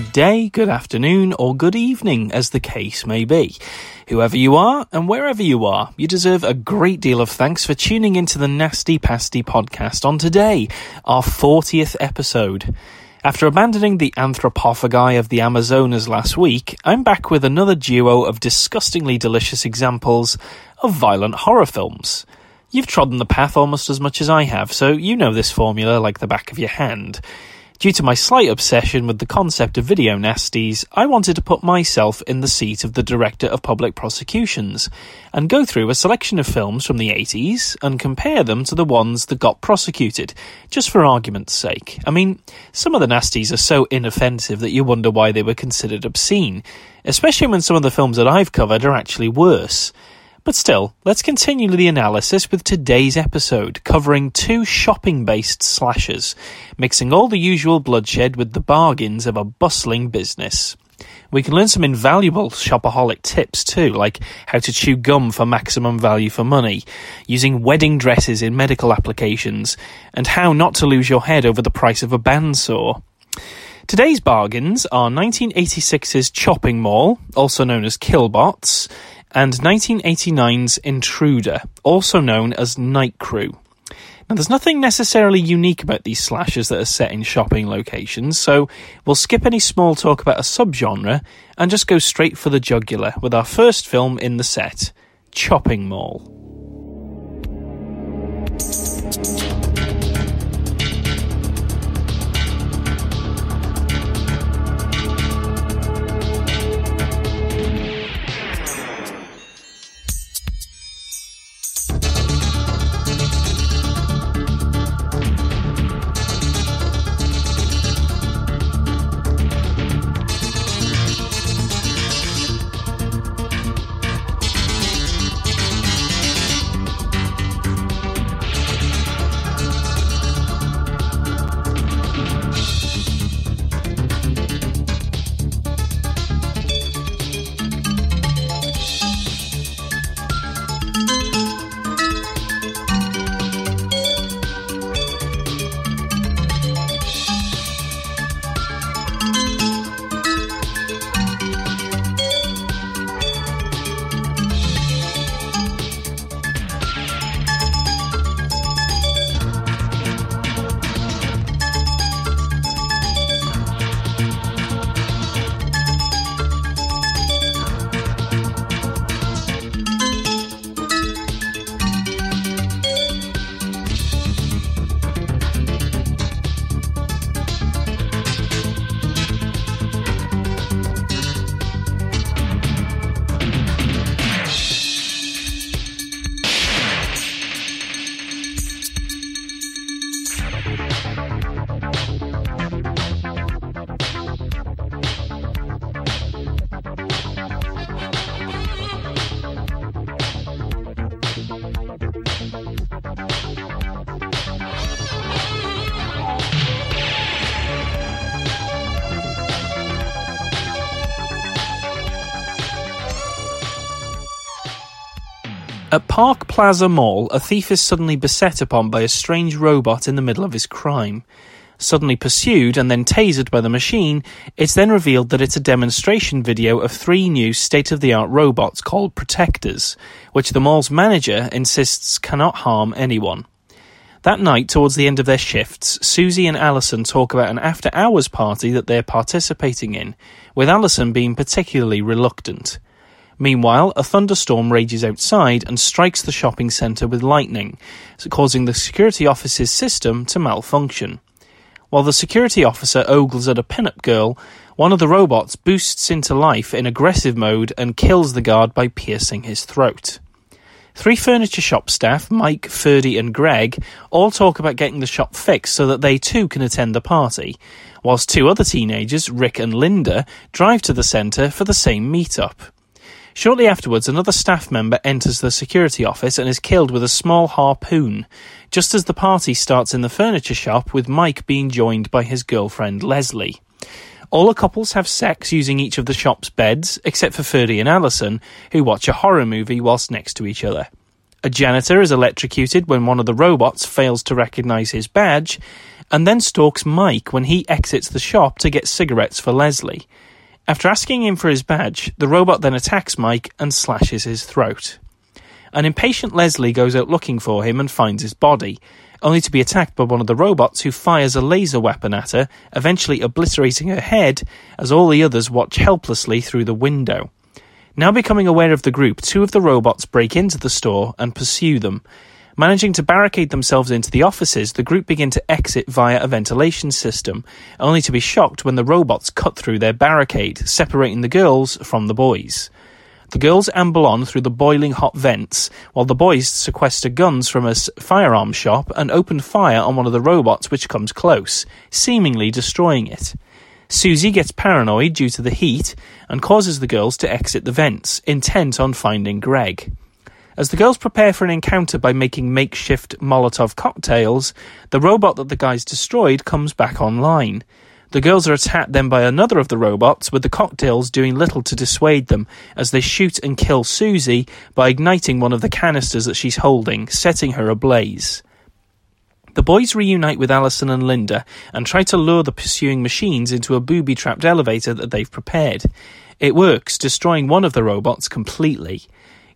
good day, good afternoon, or good evening, as the case may be. Whoever you are and wherever you are, you deserve a great deal of thanks for tuning into the Nasty Pasty podcast on today, our 40th episode. After abandoning the anthropophagi of the Amazonas last week, I'm back with another duo of disgustingly delicious examples of violent horror films. You've trodden the path almost as much as I have, so you know this formula like the back of your hand. Due to my slight obsession with the concept of video nasties, I wanted to put myself in the seat of the Director of Public Prosecutions and go through a selection of films from the 80s and compare them to the ones that got prosecuted, just for argument's sake. I mean, some of the nasties are so inoffensive that you wonder why they were considered obscene, especially when some of the films that I've covered are actually worse. But still, let's continue the analysis with today's episode, covering two shopping based slashers, mixing all the usual bloodshed with the bargains of a bustling business. We can learn some invaluable shopaholic tips too, like how to chew gum for maximum value for money, using wedding dresses in medical applications, and how not to lose your head over the price of a bandsaw. Today's bargains are 1986's Chopping Mall, also known as Killbots, and 1989's Intruder, also known as Night Crew. Now, there's nothing necessarily unique about these slashers that are set in shopping locations, so we'll skip any small talk about a subgenre and just go straight for the jugular with our first film in the set Chopping Mall. Plaza Mall, a thief is suddenly beset upon by a strange robot in the middle of his crime. Suddenly pursued and then tasered by the machine, it's then revealed that it's a demonstration video of three new state of the art robots called Protectors, which the mall's manager insists cannot harm anyone. That night, towards the end of their shifts, Susie and Allison talk about an after hours party that they're participating in, with Allison being particularly reluctant. Meanwhile, a thunderstorm rages outside and strikes the shopping centre with lightning, causing the security office's system to malfunction. While the security officer ogles at a pin-up girl, one of the robots boosts into life in aggressive mode and kills the guard by piercing his throat. Three furniture shop staff, Mike, Ferdy, and Greg, all talk about getting the shop fixed so that they too can attend the party, whilst two other teenagers, Rick and Linda, drive to the centre for the same meet-up. Shortly afterwards, another staff member enters the security office and is killed with a small harpoon, just as the party starts in the furniture shop with Mike being joined by his girlfriend Leslie. All the couples have sex using each of the shop's beds, except for Ferdy and Allison, who watch a horror movie whilst next to each other. A janitor is electrocuted when one of the robots fails to recognize his badge, and then stalks Mike when he exits the shop to get cigarettes for Leslie. After asking him for his badge, the robot then attacks Mike and slashes his throat. An impatient Leslie goes out looking for him and finds his body, only to be attacked by one of the robots who fires a laser weapon at her, eventually obliterating her head as all the others watch helplessly through the window. Now becoming aware of the group, two of the robots break into the store and pursue them. Managing to barricade themselves into the offices, the group begin to exit via a ventilation system, only to be shocked when the robots cut through their barricade, separating the girls from the boys. The girls amble on through the boiling hot vents, while the boys sequester guns from a firearms shop and open fire on one of the robots which comes close, seemingly destroying it. Susie gets paranoid due to the heat and causes the girls to exit the vents, intent on finding Greg. As the girls prepare for an encounter by making makeshift Molotov cocktails, the robot that the guys destroyed comes back online. The girls are attacked then by another of the robots, with the cocktails doing little to dissuade them, as they shoot and kill Susie by igniting one of the canisters that she's holding, setting her ablaze. The boys reunite with Allison and Linda and try to lure the pursuing machines into a booby trapped elevator that they've prepared. It works, destroying one of the robots completely.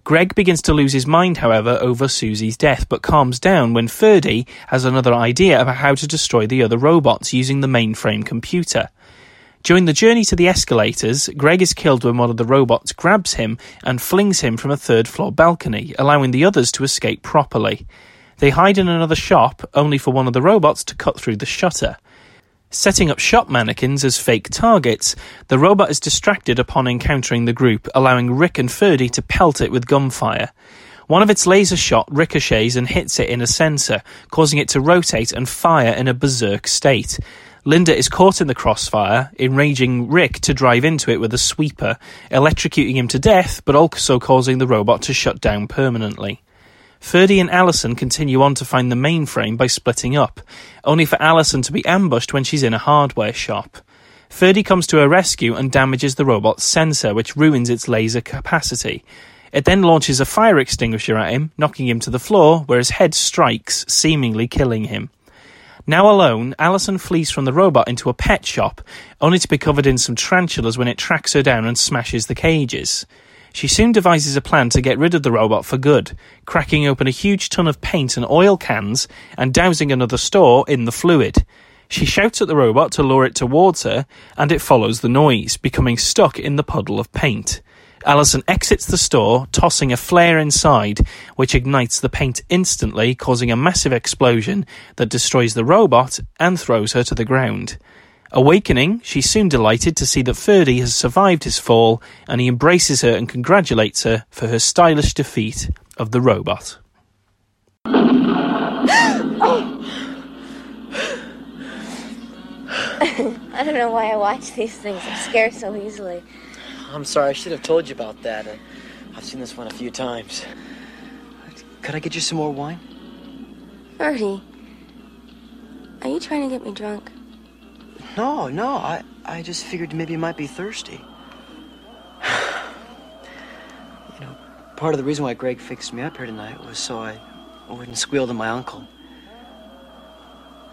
Greg begins to lose his mind, however, over Susie's death, but calms down when Ferdy has another idea about how to destroy the other robots using the mainframe computer. During the journey to the escalators, Greg is killed when one of the robots grabs him and flings him from a third floor balcony, allowing the others to escape properly. They hide in another shop, only for one of the robots to cut through the shutter. Setting up shop mannequins as fake targets, the robot is distracted upon encountering the group, allowing Rick and Ferdy to pelt it with gunfire. One of its laser shot ricochets and hits it in a sensor, causing it to rotate and fire in a berserk state. Linda is caught in the crossfire, enraging Rick to drive into it with a sweeper, electrocuting him to death, but also causing the robot to shut down permanently. Ferdy and Allison continue on to find the mainframe by splitting up, only for Allison to be ambushed when she's in a hardware shop. Ferdy comes to her rescue and damages the robot's sensor, which ruins its laser capacity. It then launches a fire extinguisher at him, knocking him to the floor, where his head strikes, seemingly killing him. Now alone, Allison flees from the robot into a pet shop, only to be covered in some tarantulas when it tracks her down and smashes the cages. She soon devises a plan to get rid of the robot for good, cracking open a huge ton of paint and oil cans and dousing another store in the fluid. She shouts at the robot to lure it towards her, and it follows the noise, becoming stuck in the puddle of paint. Allison exits the store, tossing a flare inside, which ignites the paint instantly, causing a massive explosion that destroys the robot and throws her to the ground. Awakening, she's soon delighted to see that Ferdy has survived his fall, and he embraces her and congratulates her for her stylish defeat of the robot. I don't know why I watch these things. I'm scared so easily. I'm sorry, I should have told you about that. I've seen this one a few times. Could I get you some more wine? Ferdy, are you trying to get me drunk? No, no. I, I just figured maybe you might be thirsty. you know, part of the reason why Greg fixed me up here tonight was so I wouldn't squeal to my uncle.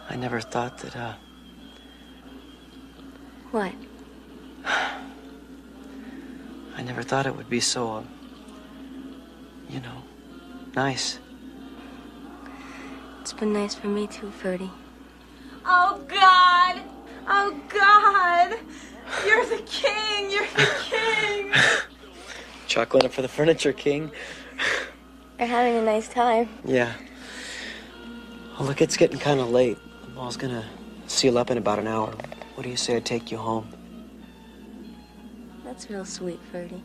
I never thought that, uh. What? I never thought it would be so, uh, you know, nice. It's been nice for me too, Ferdy. Oh, God! Oh, God! You're the king! You're the king! Chocolate for the furniture king. You're having a nice time. Yeah. Well, look, it's getting kind of late. The mall's gonna seal up in about an hour. What do you say I take you home? That's real sweet, Ferdy.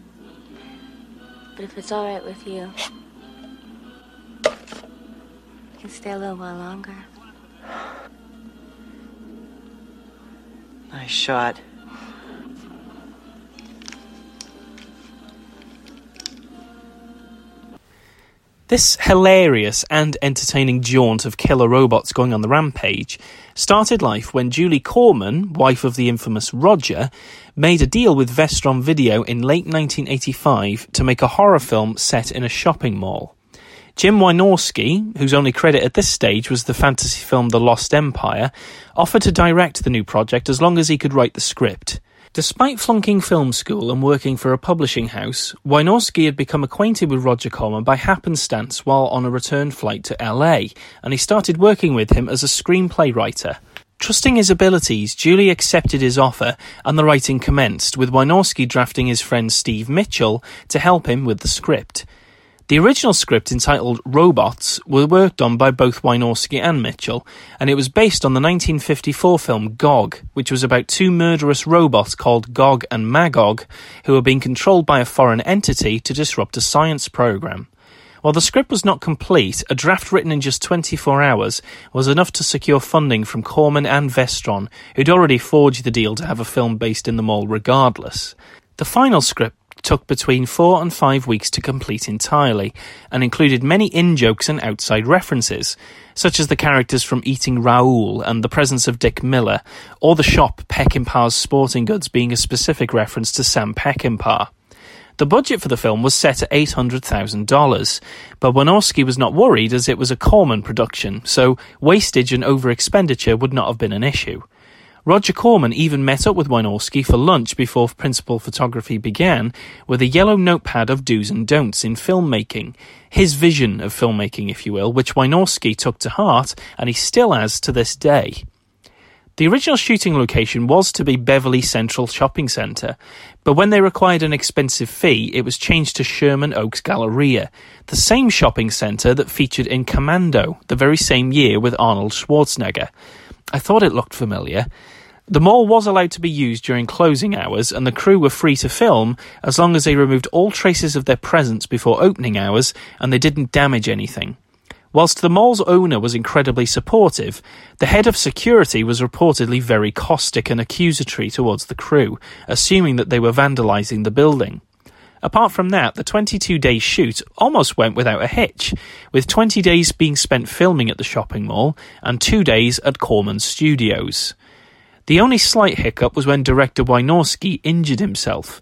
But if it's all right with you, you can stay a little while longer. Nice shot. This hilarious and entertaining jaunt of killer robots going on the rampage started life when Julie Corman, wife of the infamous Roger, made a deal with Vestron Video in late 1985 to make a horror film set in a shopping mall. Jim Wynorski, whose only credit at this stage was the fantasy film The Lost Empire, offered to direct the new project as long as he could write the script. Despite flunking film school and working for a publishing house, Wynorski had become acquainted with Roger Corman by happenstance while on a return flight to LA, and he started working with him as a screenplay writer. Trusting his abilities, Julie accepted his offer, and the writing commenced, with Wynorski drafting his friend Steve Mitchell to help him with the script. The original script, entitled Robots, was worked on by both Wynorski and Mitchell, and it was based on the 1954 film Gog, which was about two murderous robots called Gog and Magog, who were being controlled by a foreign entity to disrupt a science program. While the script was not complete, a draft written in just 24 hours was enough to secure funding from Corman and Vestron, who'd already forged the deal to have a film based in the mall regardless. The final script took between four and five weeks to complete entirely, and included many in jokes and outside references, such as the characters from Eating Raoul and the presence of Dick Miller, or the shop Peckinpah's Sporting Goods being a specific reference to Sam Peckinpah. The budget for the film was set at $800,000, but Wynorski was not worried as it was a Corman production, so wastage and over expenditure would not have been an issue. Roger Corman even met up with Wynorski for lunch before principal photography began with a yellow notepad of do's and don'ts in filmmaking, his vision of filmmaking, if you will, which Wynorski took to heart and he still has to this day. The original shooting location was to be Beverly Central Shopping Centre, but when they required an expensive fee, it was changed to Sherman Oaks Galleria, the same shopping centre that featured in Commando the very same year with Arnold Schwarzenegger. I thought it looked familiar. The mall was allowed to be used during closing hours, and the crew were free to film as long as they removed all traces of their presence before opening hours and they didn't damage anything. Whilst the mall's owner was incredibly supportive, the head of security was reportedly very caustic and accusatory towards the crew, assuming that they were vandalising the building. Apart from that, the 22 day shoot almost went without a hitch, with 20 days being spent filming at the shopping mall and two days at Corman Studios. The only slight hiccup was when director Wynorski injured himself.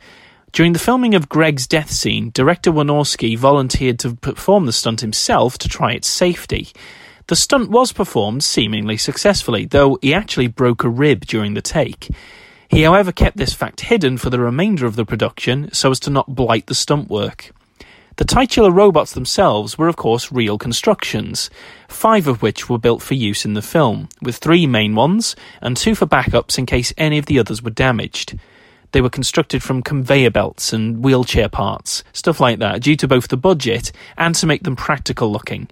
During the filming of Greg's death scene, director Wynorski volunteered to perform the stunt himself to try its safety. The stunt was performed seemingly successfully, though he actually broke a rib during the take. He, however, kept this fact hidden for the remainder of the production so as to not blight the stunt work. The titular robots themselves were, of course, real constructions, five of which were built for use in the film, with three main ones and two for backups in case any of the others were damaged. They were constructed from conveyor belts and wheelchair parts, stuff like that, due to both the budget and to make them practical looking.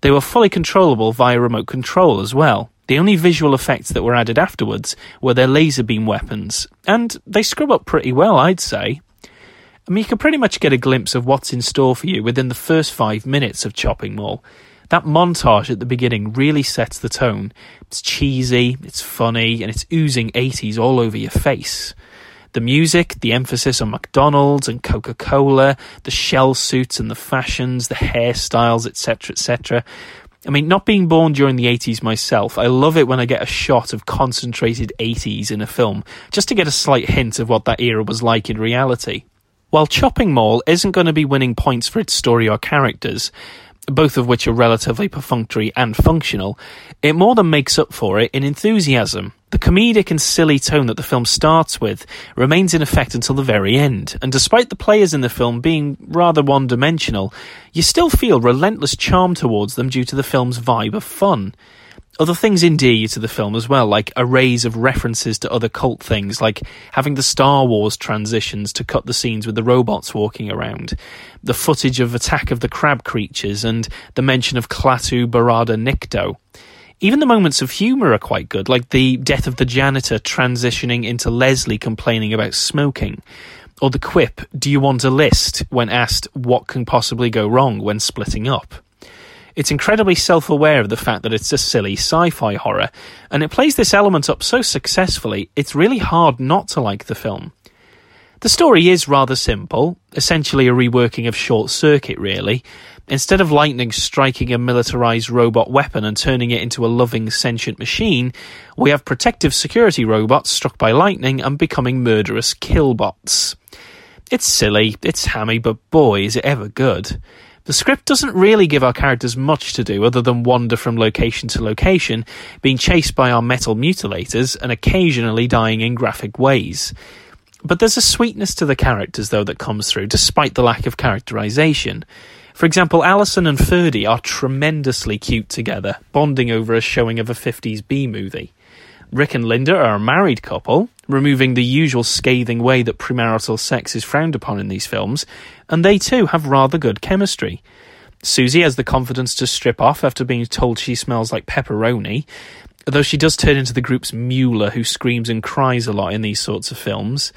They were fully controllable via remote control as well. The only visual effects that were added afterwards were their laser beam weapons, and they scrub up pretty well, I'd say. I mean, you can pretty much get a glimpse of what's in store for you within the first five minutes of Chopping Mall. That montage at the beginning really sets the tone. It's cheesy, it's funny, and it's oozing 80s all over your face. The music, the emphasis on McDonald's and Coca Cola, the shell suits and the fashions, the hairstyles, etc., etc. I mean, not being born during the 80s myself, I love it when I get a shot of concentrated 80s in a film, just to get a slight hint of what that era was like in reality. While Chopping Mall isn't going to be winning points for its story or characters, both of which are relatively perfunctory and functional, it more than makes up for it in enthusiasm. The comedic and silly tone that the film starts with remains in effect until the very end, and despite the players in the film being rather one dimensional, you still feel relentless charm towards them due to the film's vibe of fun. Other things endear you to the film as well, like arrays of references to other cult things, like having the Star Wars transitions to cut the scenes with the robots walking around, the footage of Attack of the Crab Creatures, and the mention of Klaatu Barada Nikto. Even the moments of humour are quite good, like the death of the janitor transitioning into Leslie complaining about smoking, or the quip, Do you want a list? when asked what can possibly go wrong when splitting up. It's incredibly self aware of the fact that it's a silly sci fi horror, and it plays this element up so successfully, it's really hard not to like the film. The story is rather simple, essentially a reworking of Short Circuit, really. Instead of lightning striking a militarized robot weapon and turning it into a loving sentient machine, we have protective security robots struck by lightning and becoming murderous killbots. It's silly, it's hammy, but boy, is it ever good. The script doesn't really give our characters much to do other than wander from location to location, being chased by our metal mutilators and occasionally dying in graphic ways. But there's a sweetness to the characters, though, that comes through, despite the lack of characterization. For example, Allison and Ferdy are tremendously cute together, bonding over a showing of a 50s B movie. Rick and Linda are a married couple, removing the usual scathing way that premarital sex is frowned upon in these films, and they too have rather good chemistry. Susie has the confidence to strip off after being told she smells like pepperoni, though she does turn into the group's Mueller who screams and cries a lot in these sorts of films.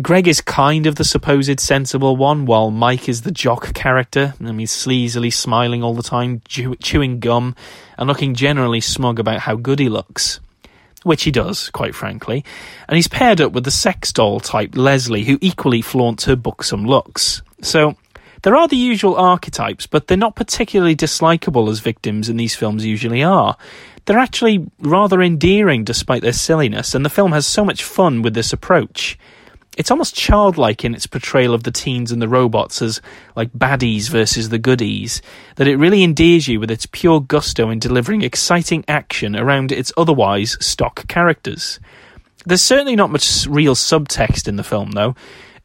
Greg is kind of the supposed sensible one, while Mike is the jock character. I mean, sleazily smiling all the time, chewing gum, and looking generally smug about how good he looks which he does, quite frankly, and he's paired up with the sex doll type Leslie, who equally flaunts her buxom looks. So, there are the usual archetypes, but they're not particularly dislikable as victims in these films usually are. They're actually rather endearing despite their silliness, and the film has so much fun with this approach it's almost childlike in its portrayal of the teens and the robots as like baddies versus the goodies that it really endears you with its pure gusto in delivering exciting action around its otherwise stock characters. There's certainly not much real subtext in the film though,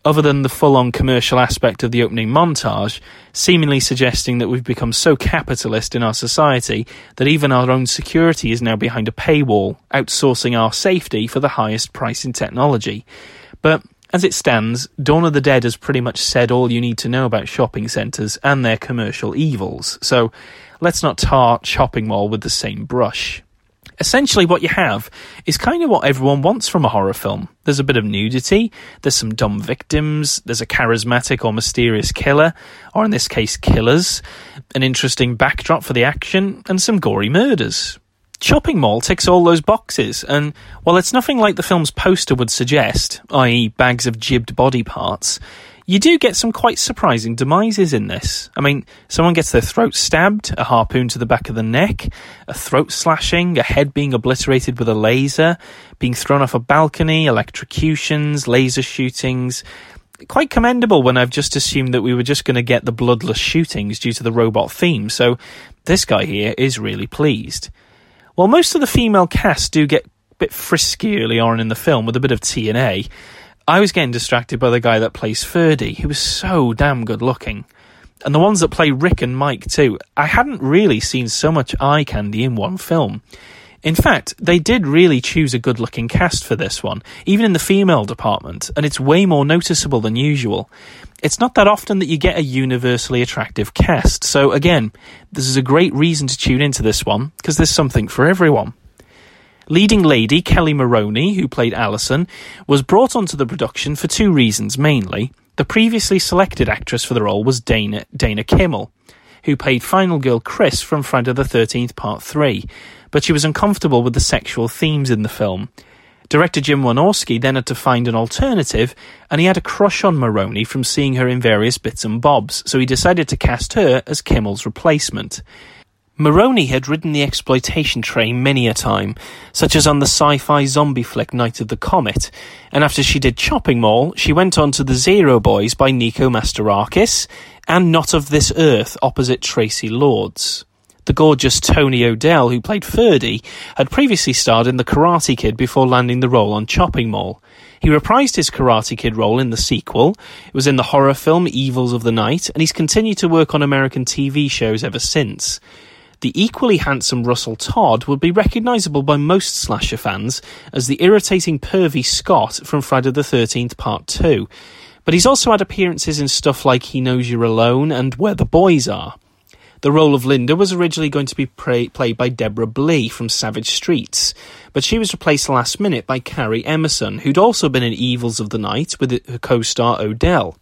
other than the full on commercial aspect of the opening montage, seemingly suggesting that we've become so capitalist in our society that even our own security is now behind a paywall, outsourcing our safety for the highest price in technology. But as it stands, Dawn of the Dead has pretty much said all you need to know about shopping centres and their commercial evils, so let's not tar Chopping Mall with the same brush. Essentially, what you have is kind of what everyone wants from a horror film. There's a bit of nudity, there's some dumb victims, there's a charismatic or mysterious killer, or in this case, killers, an interesting backdrop for the action, and some gory murders. Chopping Mall ticks all those boxes, and while it's nothing like the film's poster would suggest, i.e., bags of jibbed body parts, you do get some quite surprising demises in this. I mean, someone gets their throat stabbed, a harpoon to the back of the neck, a throat slashing, a head being obliterated with a laser, being thrown off a balcony, electrocutions, laser shootings. Quite commendable when I've just assumed that we were just going to get the bloodless shootings due to the robot theme, so this guy here is really pleased. While most of the female cast do get a bit frisky early on in the film with a bit of TNA, I was getting distracted by the guy that plays Ferdy, who was so damn good looking. And the ones that play Rick and Mike too. I hadn't really seen so much eye candy in one film. In fact, they did really choose a good looking cast for this one, even in the female department, and it's way more noticeable than usual. It's not that often that you get a universally attractive cast, so again, this is a great reason to tune into this one, because there's something for everyone. Leading lady Kelly Maroney, who played Allison, was brought onto the production for two reasons mainly. The previously selected actress for the role was Dana, Dana Kimmel, who played final girl Chris from Friday the 13th Part 3, but she was uncomfortable with the sexual themes in the film. Director Jim Wynorski then had to find an alternative, and he had a crush on Maroney from seeing her in various bits and bobs, so he decided to cast her as Kimmel's replacement. Maroney had ridden the exploitation train many a time, such as on the sci-fi zombie flick Night of the Comet, and after she did Chopping Mall, she went on to The Zero Boys by Nico Mastorakis and Not of This Earth opposite Traci Lords. The gorgeous Tony O'Dell, who played Ferdy, had previously starred in The Karate Kid before landing the role on Chopping Mall. He reprised his Karate Kid role in the sequel. It was in the horror film Evils of the Night, and he's continued to work on American TV shows ever since. The equally handsome Russell Todd would be recognisable by most slasher fans as the irritating pervy Scott from Friday the 13th Part 2. But he's also had appearances in stuff like He Knows You're Alone and Where the Boys Are. The role of Linda was originally going to be pray- played by Deborah Blee from Savage Streets, but she was replaced last minute by Karrie Emerson, who'd also been in Evils of the Night with her co star O'Dell.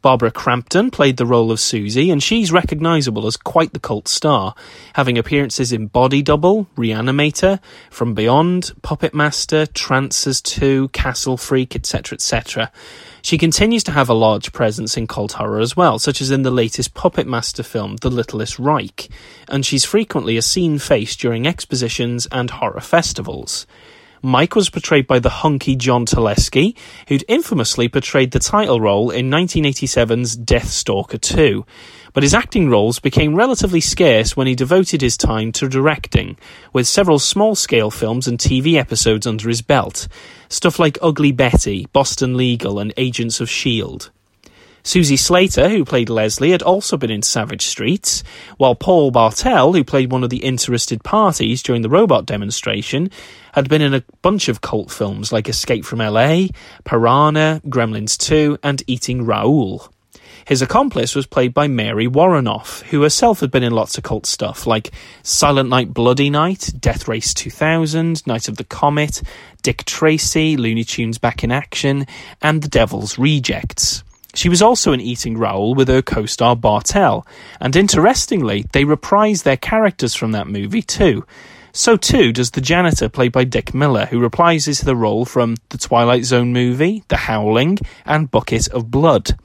Barbara Crampton played the role of Susie, and she's recognisable as quite the cult star, having appearances in Body Double, Reanimator, From Beyond, Puppet Master, Trancers 2, Castle Freak, etc., etc. She continues to have a large presence in cult horror as well, such as in the latest Puppet Master film, The Littlest Reich, and she's frequently a seen face during expositions and horror festivals. Mike was portrayed by the hunky John Terlesky, who'd infamously portrayed the title role in 1987's Deathstalker 2, but but his acting roles became relatively scarce when he devoted his time to directing, with several small scale films and TV episodes under his belt. Stuff like Ugly Betty, Boston Legal, and Agents of S.H.I.E.L.D. Susie Slater, who played Leslie, had also been in Savage Streets, while Paul Bartel, who played one of the interested parties during the robot demonstration, had been in a bunch of cult films like Escape from LA, Piranha, Gremlins 2, and Eating Raoul. His accomplice was played by Mary Woronov, who herself had been in lots of cult stuff like Silent Night Bloody Night, Death Race 2000, Night of the Comet, Dick Tracy, Looney Tunes Back in Action, and The Devil's Rejects. She was also in Eating Raoul with her co star Bartel, and interestingly, they reprise their characters from that movie too. So too does the janitor played by Dick Miller, who reprises the role from the Twilight Zone movie, The Howling, and Bucket of Blood.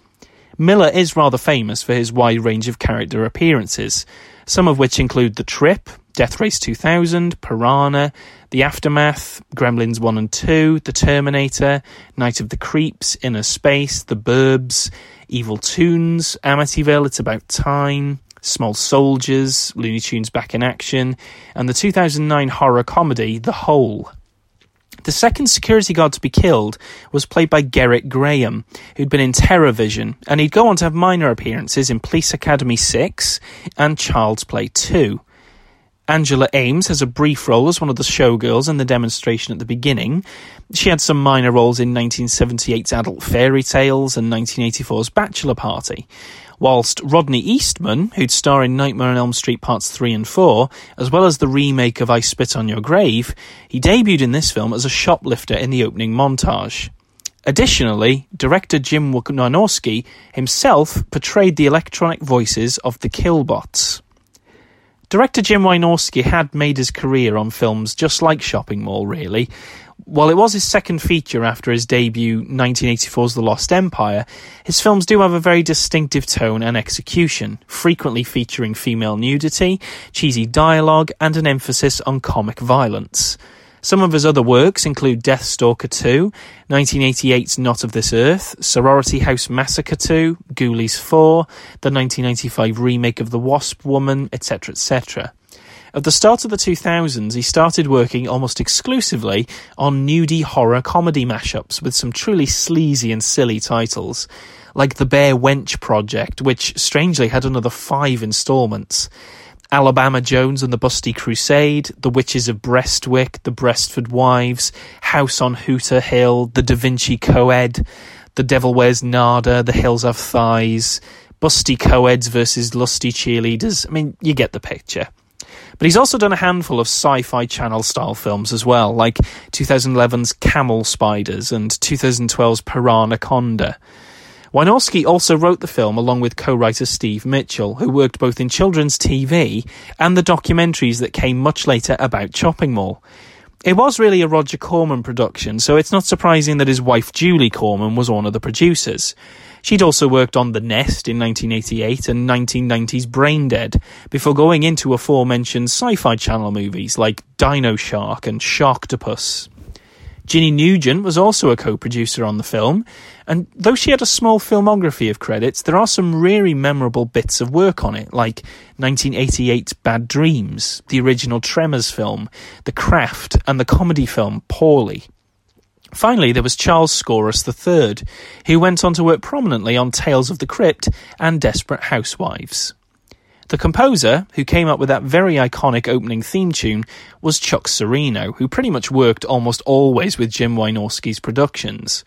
Miller is rather famous for his wide range of character appearances, some of which include The Trip, Death Race 2000, Piranha, The Aftermath, Gremlins 1 and 2, The Terminator, Night of the Creeps, Inner Space, The Burbs, Evil Toons, Amityville, It's About Time, Small Soldiers, Looney Tunes Back in Action, and the 2009 horror comedy The Hole. The second security guard to be killed was played by Gerrit Graham, who'd been in Terrorvision, and he'd go on to have minor appearances in Police Academy 6 and Child's Play 2. Angela Aames has a brief role as one of the showgirls in the demonstration at the beginning. She had some minor roles in 1978's Adult Fairy Tales and 1984's Bachelor Party whilst Rodney Eastman, who'd star in Nightmare on Elm Street Parts 3 and 4, as well as the remake of I Spit on Your Grave, he debuted in this film as a shoplifter in the opening montage. Additionally, director Jim Wynorski himself portrayed the electronic voices of the Killbots. Director Jim Wynorski had made his career on films just like Chopping Mall, really, while it was his second feature after his debut 1984's The Lost Empire, his films do have a very distinctive tone and execution, frequently featuring female nudity, cheesy dialogue, and an emphasis on comic violence. Some of his other works include Deathstalker 2, 1988's Not of This Earth, Sorority House Massacre 2, Ghoulies 4, the 1995 remake of The Wasp Woman, etc., etc. At the start of the 2000s, he started working almost exclusively on nudie horror comedy mashups with some truly sleazy and silly titles, like The Bare Wench Project, which strangely had another five installments. Alabama Jones and the Busty Crusade, The Witches of Breastwick, The Breastford Wives, House on Hooter Hill, The Da Vinci Coed, The Devil Wears Nada, The Hills Have Thighs, Busty Coeds versus Lusty Cheerleaders. I mean, you get the picture. But he's also done a handful of sci fi channel style films as well, like 2011's Camel Spiders and 2012's Piranhaconda. Wynorski also wrote the film along with co writer Steve Mitchell, who worked both in children's TV and the documentaries that came much later about Chopping Mall. It was really a Roger Corman production, so it's not surprising that his wife Julie Corman was one of the producers. She'd also worked on The Nest in 1988 and 1990's Brain Dead, before going into aforementioned sci-fi channel movies like Dino Shark and Sharktopus. Ginny Nugent was also a co-producer on the film, and though she had a small filmography of credits, there are some really memorable bits of work on it, like 1988's Bad Dreams, the original Tremors film, The Craft, and the comedy film Poorly. Finally, there was Charles Skouras III, who went on to work prominently on Tales of the Crypt and Desperate Housewives. The composer, who came up with that very iconic opening theme tune, was Chuck Cirino, who pretty much worked almost always with Jim Wynorski's productions.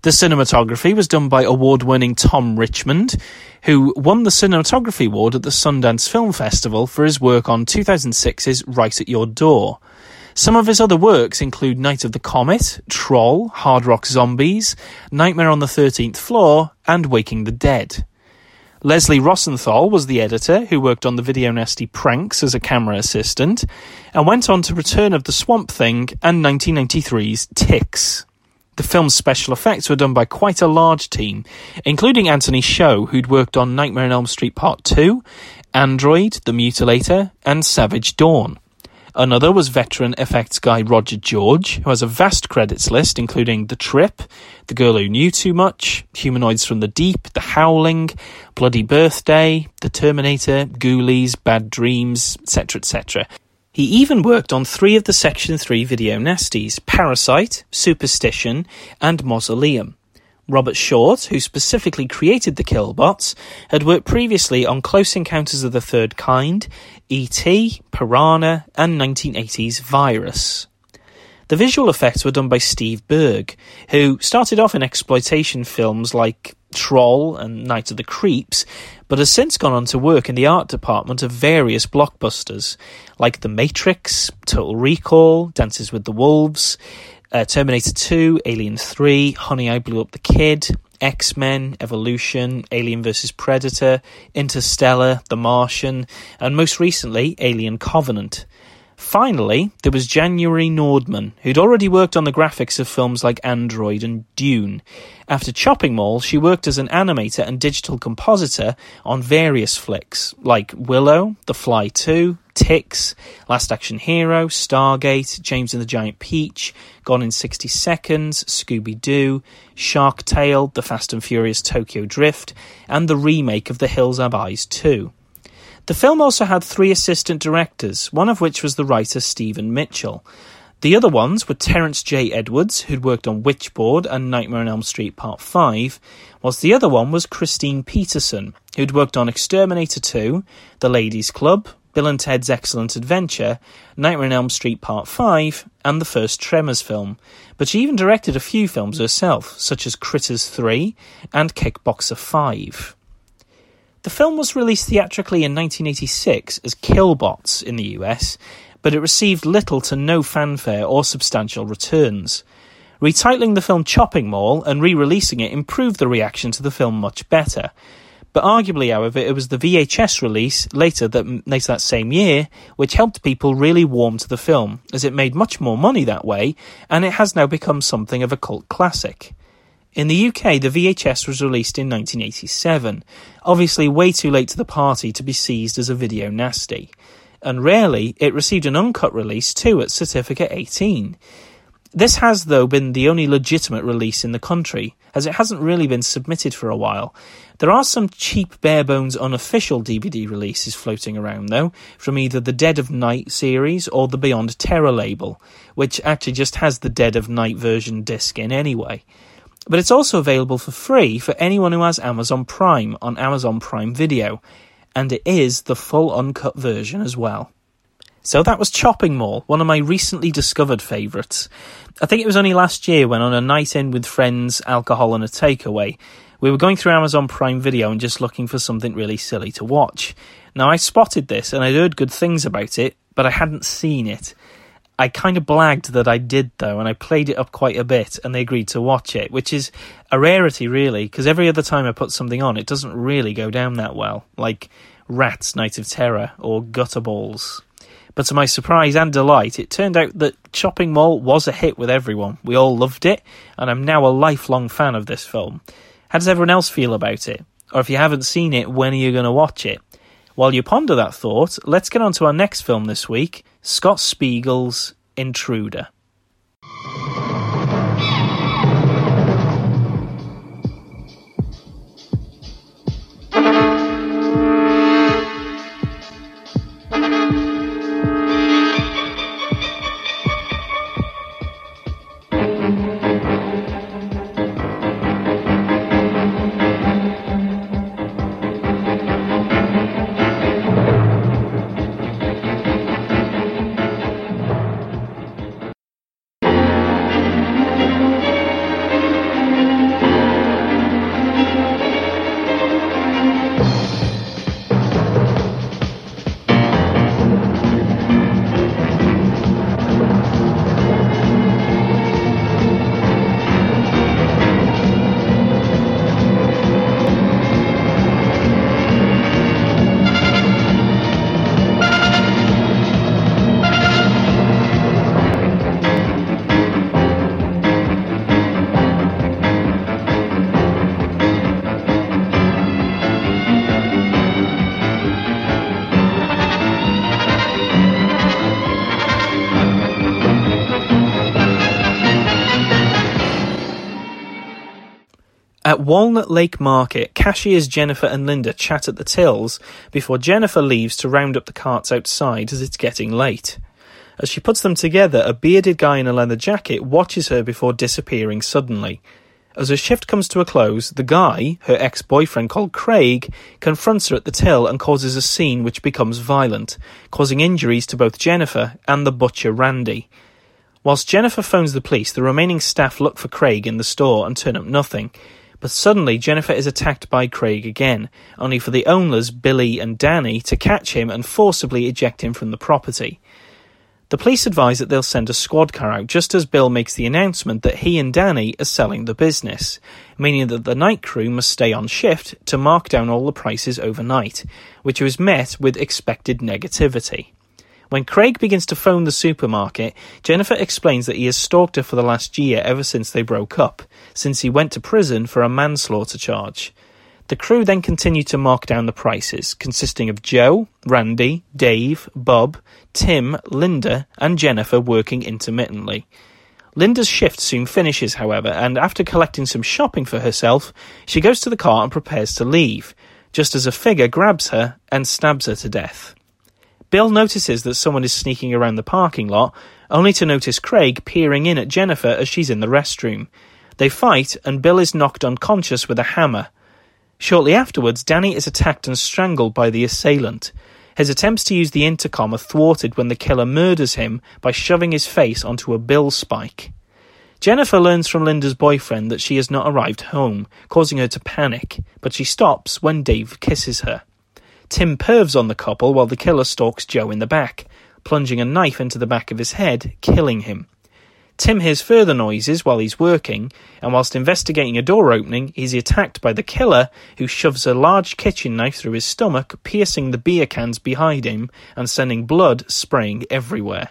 The cinematography was done by award winning Tom Richmond, who won the Cinematography Award at the Sundance Film Festival for his work on 2006's Right at Your Door. Some of his other works include Night of the Comet, Troll, Hard Rock Zombies, Nightmare on the 13th Floor, and Waking the Dead. Leslie Rosenthal was the editor who worked on the Video Nasty Pranks as a camera assistant and went on to Return of the Swamp Thing and 1993's Ticks. The film's special effects were done by quite a large team, including Anthony Showe, who'd worked on Nightmare on Elm Street Part 2, Android, The Mutilator, and Savage Dawn. Another was veteran effects guy Roger George, who has a vast credits list including The Trip, The Girl Who Knew Too Much, Humanoids from the Deep, The Howling, Bloody Birthday, The Terminator, Ghoulies, Bad Dreams, etc., etc. He even worked on three of the Section 3 video nasties Parasite, Superstition, and Mausoleum. Robert Short, who specifically created the Killbots, had worked previously on Close Encounters of the Third Kind, E.T., Piranha, and 1980's Virus. The visual effects were done by Steve Burg, who started off in exploitation films like Troll and Night of the Creeps, but has since gone on to work in the art department of various blockbusters, like The Matrix, Total Recall, Dances with the Wolves, uh, Terminator 2, Alien 3, Honey, I Blew Up the Kid, X Men, Evolution, Alien vs. Predator, Interstellar, The Martian, and most recently, Alien Covenant. Finally, there was January Nordman, who'd already worked on the graphics of films like Android and Dune. After Chopping Mall, she worked as an animator and digital compositor on various flicks, like Willow, The Fly 2, Ticks, Last Action Hero, Stargate, James and the Giant Peach, Gone in 60 Seconds, Scooby Doo, Shark Tale, The Fast and Furious Tokyo Drift, and the remake of The Hills Have Eyes 2. The film also had three assistant directors, one of which was the writer Stephen Mitchell. The other ones were Terence J. Edwards, who'd worked on Witchboard and Nightmare on Elm Street Part 5, whilst the other one was Kristine Peterson, who'd worked on Exterminator 2, The Ladies Club, Bill and Ted's Excellent Adventure, Nightmare on Elm Street Part 5, and the first Tremors film. But she even directed a few films herself, such as Critters 3 and Kickboxer 5. The film was released theatrically in 1986 as Killbots in the US, but it received little to no fanfare or substantial returns. Retitling the film Chopping Mall and re releasing it improved the reaction to the film much better. But arguably, however, it was the VHS release later that, later that same year which helped people really warm to the film, as it made much more money that way, and it has now become something of a cult classic. In the UK, the VHS was released in 1987, obviously way too late to the party to be seized as a video nasty. And rarely, it received an uncut release too at Certificate 18. This has, though, been the only legitimate release in the country, as it hasn't really been submitted for a while. There are some cheap, bare bones, unofficial DVD releases floating around, though, from either the Dead of Night series or the Beyond Terror label, which actually just has the Dead of Night version disc in anyway. But it's also available for free for anyone who has Amazon Prime on Amazon Prime Video, and it is the full uncut version as well. So that was Chopping Mall, one of my recently discovered favourites. I think it was only last year when on a night in with friends, alcohol and a takeaway, we were going through Amazon Prime Video and just looking for something really silly to watch. Now I spotted this and I'd heard good things about it, but I hadn't seen it. I kind of blagged that I did though, and I played it up quite a bit, and they agreed to watch it, which is a rarity really, because every other time I put something on, it doesn't really go down that well, like Rats Night of Terror or Gutter Balls. But to my surprise and delight, it turned out that Chopping Mall was a hit with everyone. We all loved it, and I'm now a lifelong fan of this film. How does everyone else feel about it? Or if you haven't seen it, when are you going to watch it? While you ponder that thought, let's get on to our next film this week Scott Spiegel's Intruder. Walnut Lake Market, cashiers Jennifer and Linda chat at the tills before Jennifer leaves to round up the carts outside as it's getting late. As she puts them together, a bearded guy in a leather jacket watches her before disappearing suddenly. As her shift comes to a close, the guy, her ex boyfriend called Craig, confronts her at the till and causes a scene which becomes violent, causing injuries to both Jennifer and the butcher Randy. Whilst Jennifer phones the police, the remaining staff look for Craig in the store and turn up nothing. But suddenly, Jennifer is attacked by Craig again, only for the owners, Billy and Danny, to catch him and forcibly eject him from the property. The police advise that they'll send a squad car out just as Bill makes the announcement that he and Danny are selling the business, meaning that the night crew must stay on shift to mark down all the prices overnight, which was met with expected negativity. When Craig begins to phone the supermarket, Jennifer explains that he has stalked her for the last year ever since they broke up, since he went to prison for a manslaughter charge. The crew then continue to mark down the prices, consisting of Joe, Randy, Dave, Bob, Tim, Linda, and Jennifer working intermittently. Linda's shift soon finishes, however, and after collecting some shopping for herself, she goes to the car and prepares to leave, just as a figure grabs her and stabs her to death. Bill notices that someone is sneaking around the parking lot, only to notice Craig peering in at Jennifer as she's in the restroom. They fight, and Bill is knocked unconscious with a hammer. Shortly afterwards, Danny is attacked and strangled by the assailant. His attempts to use the intercom are thwarted when the killer murders him by shoving his face onto a bill spike. Jennifer learns from Linda's boyfriend that she has not arrived home, causing her to panic, but she stops when Dave kisses her. Tim pervs on the couple while the killer stalks Joe in the back, plunging a knife into the back of his head, killing him. Tim hears further noises while he's working, and whilst investigating a door opening, he's attacked by the killer, who shoves a large kitchen knife through his stomach, piercing the beer cans behind him and sending blood spraying everywhere.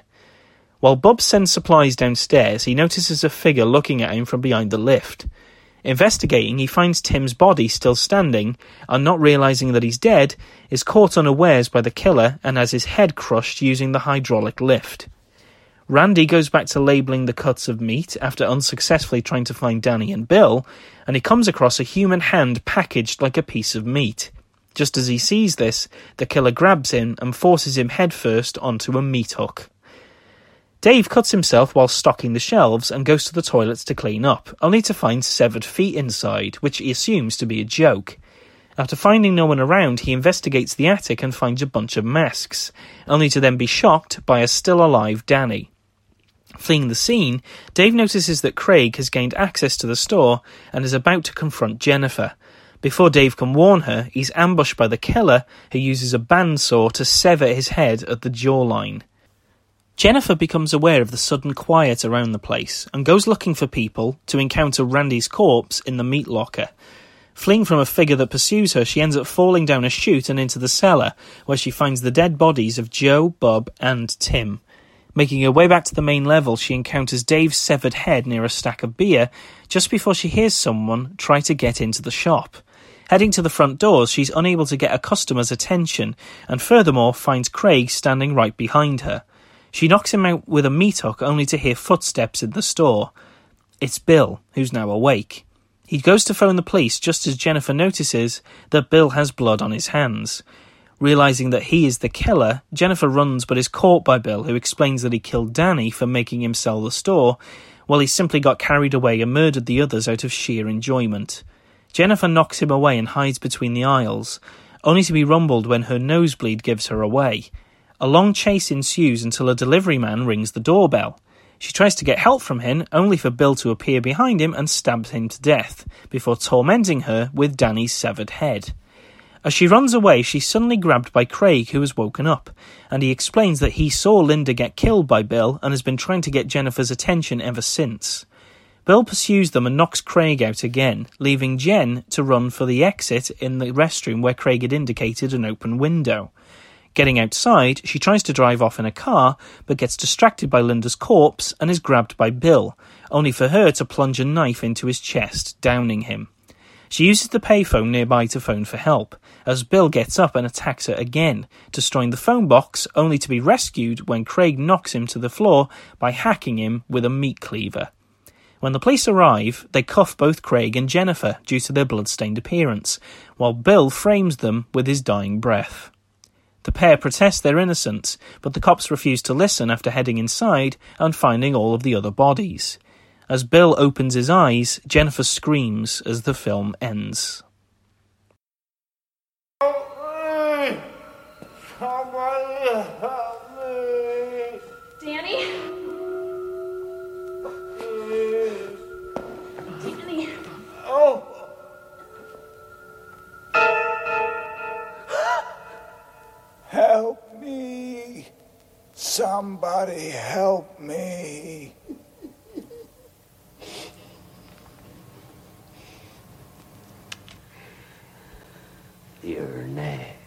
While Bob sends supplies downstairs, he notices a figure looking at him from behind the lift. Investigating, he finds Tim's body still standing, and not realizing that he's dead, is caught unawares by the killer and has his head crushed using the hydraulic lift. Randy goes back to labeling the cuts of meat after unsuccessfully trying to find Danny and Bill, and he comes across a human hand packaged like a piece of meat. Just as he sees this, the killer grabs him and forces him headfirst onto a meat hook. Dave cuts himself while stocking the shelves and goes to the toilets to clean up, only to find severed feet inside, which he assumes to be a joke. After finding no one around, he investigates the attic and finds a bunch of masks, only to then be shocked by a still alive Danny. Fleeing the scene, Dave notices that Craig has gained access to the store and is about to confront Jennifer. Before Dave can warn her, he's ambushed by the killer, who uses a bandsaw to sever his head at the jawline. Jennifer becomes aware of the sudden quiet around the place and goes looking for people to encounter Randy's corpse in the meat locker. Fleeing from a figure that pursues her, she ends up falling down a chute and into the cellar, where she finds the dead bodies of Joe, Bob, and Tim. Making her way back to the main level, she encounters Dave's severed head near a stack of beer just before she hears someone try to get into the shop. Heading to the front doors, she's unable to get a customer's attention, and furthermore finds Craig standing right behind her. She knocks him out with a meat hook only to hear footsteps in the store. It's Bill, who's now awake. He goes to phone the police just as Jennifer notices that Bill has blood on his hands. Realizing that he is the killer, Jennifer runs but is caught by Bill, who explains that he killed Danny for making him sell the store, while he simply got carried away and murdered the others out of sheer enjoyment. Jennifer knocks him away and hides between the aisles, only to be rumbled when her nosebleed gives her away. A long chase ensues until a delivery man rings the doorbell. She tries to get help from him, only for Bill to appear behind him and stab him to death, before tormenting her with Danny's severed head. As she runs away, she's suddenly grabbed by Craig, who has woken up, and he explains that he saw Linda get killed by Bill and has been trying to get Jennifer's attention ever since. Bill pursues them and knocks Craig out again, leaving Jen to run for the exit in the restroom where Craig had indicated an open window. Getting outside, she tries to drive off in a car, but gets distracted by Linda's corpse and is grabbed by Bill, only for her to plunge a knife into his chest, downing him. She uses the payphone nearby to phone for help, as Bill gets up and attacks her again, destroying the phone box, only to be rescued when Craig knocks him to the floor by hacking him with a meat cleaver. When the police arrive, they cuff both Craig and Jennifer due to their blood-stained appearance, while Bill frames them with his dying breath. The pair protest their innocence, but the cops refuse to listen after heading inside and finding all of the other bodies. As Bill opens his eyes, Jennifer screams as the film ends. Help me. Somebody help me. You're next.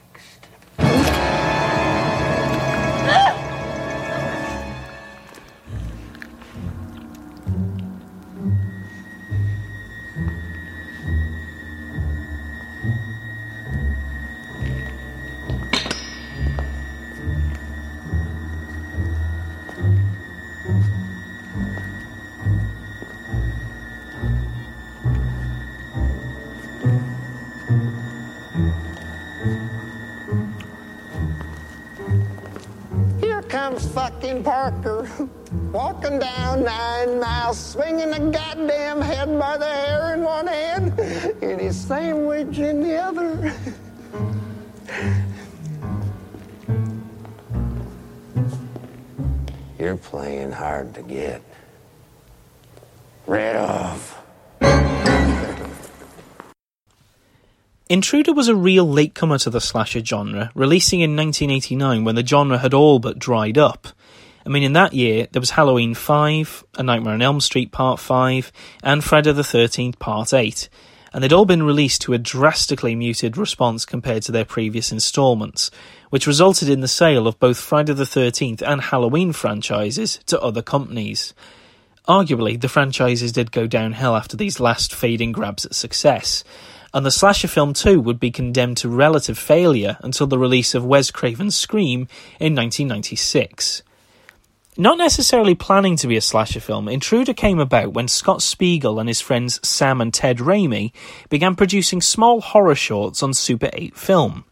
Fucking Parker, walking down nine miles, swinging a goddamn head by the hair in one hand and his sandwich in the other. You're playing hard to get rid of. Intruder was a real latecomer to the slasher genre, releasing in 1989 when the genre had all but dried up. I mean, in that year, there was Halloween 5, A Nightmare on Elm Street Part 5, and Friday the 13th Part 8, and they'd all been released to a drastically muted response compared to their previous installments, which resulted in the sale of both Friday the 13th and Halloween franchises to other companies. Arguably, the franchises did go downhill after these last fading grabs at success, and the slasher film too would be condemned to relative failure until the release of Wes Craven's Scream in 1996. Not necessarily planning to be a slasher film, Intruder came about when Scott Spiegel and his friends Sam and Ted Raimi began producing small horror shorts on Super 8 film.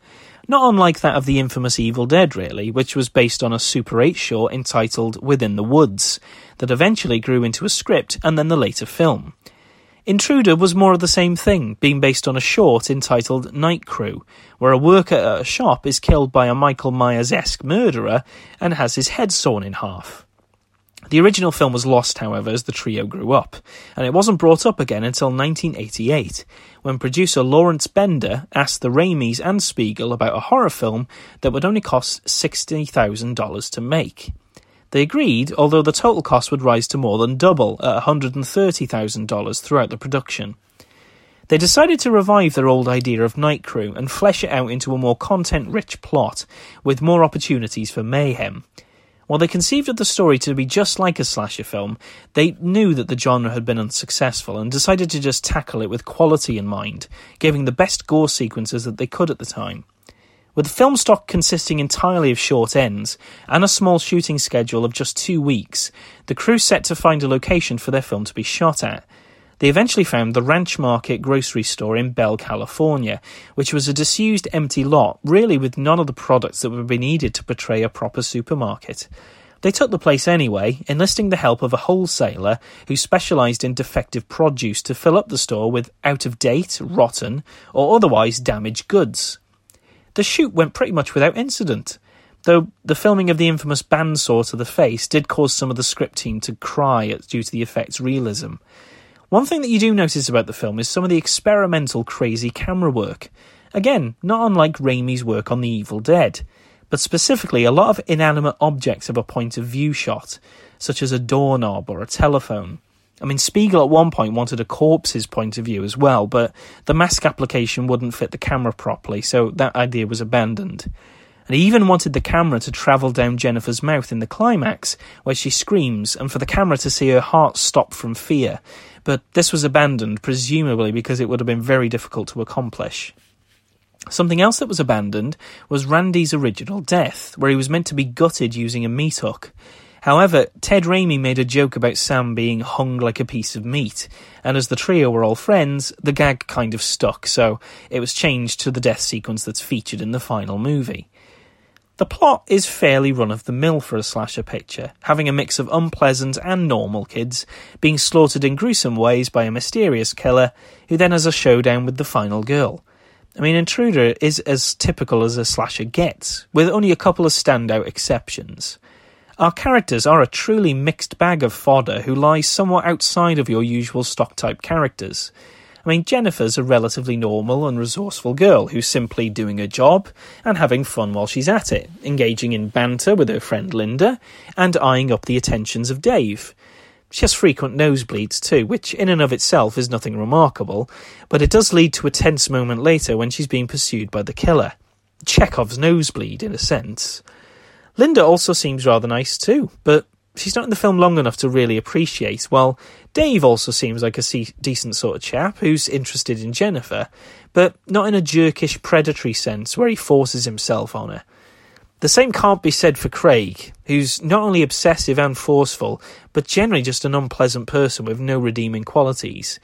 Not unlike that of the infamous Evil Dead, really, which was based on a Super 8 short entitled Within the Woods, that eventually grew into a script and then the later film. Intruder was more of the same thing, being based on a short entitled Night Crew, where a worker at a shop is killed by a Michael Myers esque murderer and has his head sawn in half. The original film was lost, however, as the trio grew up, and it wasn't brought up again until 1988, when producer Lawrence Bender asked the Raimis and Spiegel about a horror film that would only cost $60,000 to make. They agreed, although the total cost would rise to more than double at $130,000 throughout the production. They decided to revive their old idea of Night Crew and flesh it out into a more content rich plot, with more opportunities for mayhem. While they conceived of the story to be just like a slasher film, they knew that the genre had been unsuccessful and decided to just tackle it with quality in mind, giving the best gore sequences that they could at the time. With film stock consisting entirely of short ends and a small shooting schedule of just two weeks, the crew set to find a location for their film to be shot at. They eventually found the Ranch Market grocery store in Bell, California, which was a disused empty lot, really with none of the products that would be needed to portray a proper supermarket. They took the place anyway, enlisting the help of a wholesaler who specialised in defective produce to fill up the store with out of date, rotten, or otherwise damaged goods. The shoot went pretty much without incident, though the filming of the infamous bandsaw to the face did cause some of the script team to cry due to the effect's realism. One thing that you do notice about the film is some of the experimental, crazy camera work. Again, not unlike Raimi's work on The Evil Dead, but specifically a lot of inanimate objects have a point of view shot, such as a doorknob or a telephone. I mean, Spiegel at one point wanted a corpse's point of view as well, but the mask application wouldn't fit the camera properly, so that idea was abandoned. And he even wanted the camera to travel down Jennifer's mouth in the climax, where she screams, and for the camera to see her heart stop from fear. But this was abandoned, presumably because it would have been very difficult to accomplish. Something else that was abandoned was Randy's original death, where he was meant to be gutted using a meat hook. However, Ted Raimi made a joke about Sam being hung like a piece of meat, and as the trio were all friends, the gag kind of stuck, so it was changed to the death sequence that's featured in the final movie. The plot is fairly run of the mill for a slasher picture, having a mix of unpleasant and normal kids being slaughtered in gruesome ways by a mysterious killer who then has a showdown with the final girl. I mean, Intruder is as typical as a slasher gets, with only a couple of standout exceptions. Our characters are a truly mixed bag of fodder who lies somewhat outside of your usual stock type characters. I mean, Jennifer's a relatively normal and resourceful girl who's simply doing her job and having fun while she's at it, engaging in banter with her friend Linda and eyeing up the attentions of Dave. She has frequent nosebleeds too, which in and of itself is nothing remarkable, but it does lead to a tense moment later when she's being pursued by the killer. Chekhov's nosebleed, in a sense. Linda also seems rather nice too, but she's not in the film long enough to really appreciate, while Dave also seems like a c- decent sort of chap who's interested in Jennifer, but not in a jerkish predatory sense where he forces himself on her. The same can't be said for Craig, who's not only obsessive and forceful, but generally just an unpleasant person with no redeeming qualities.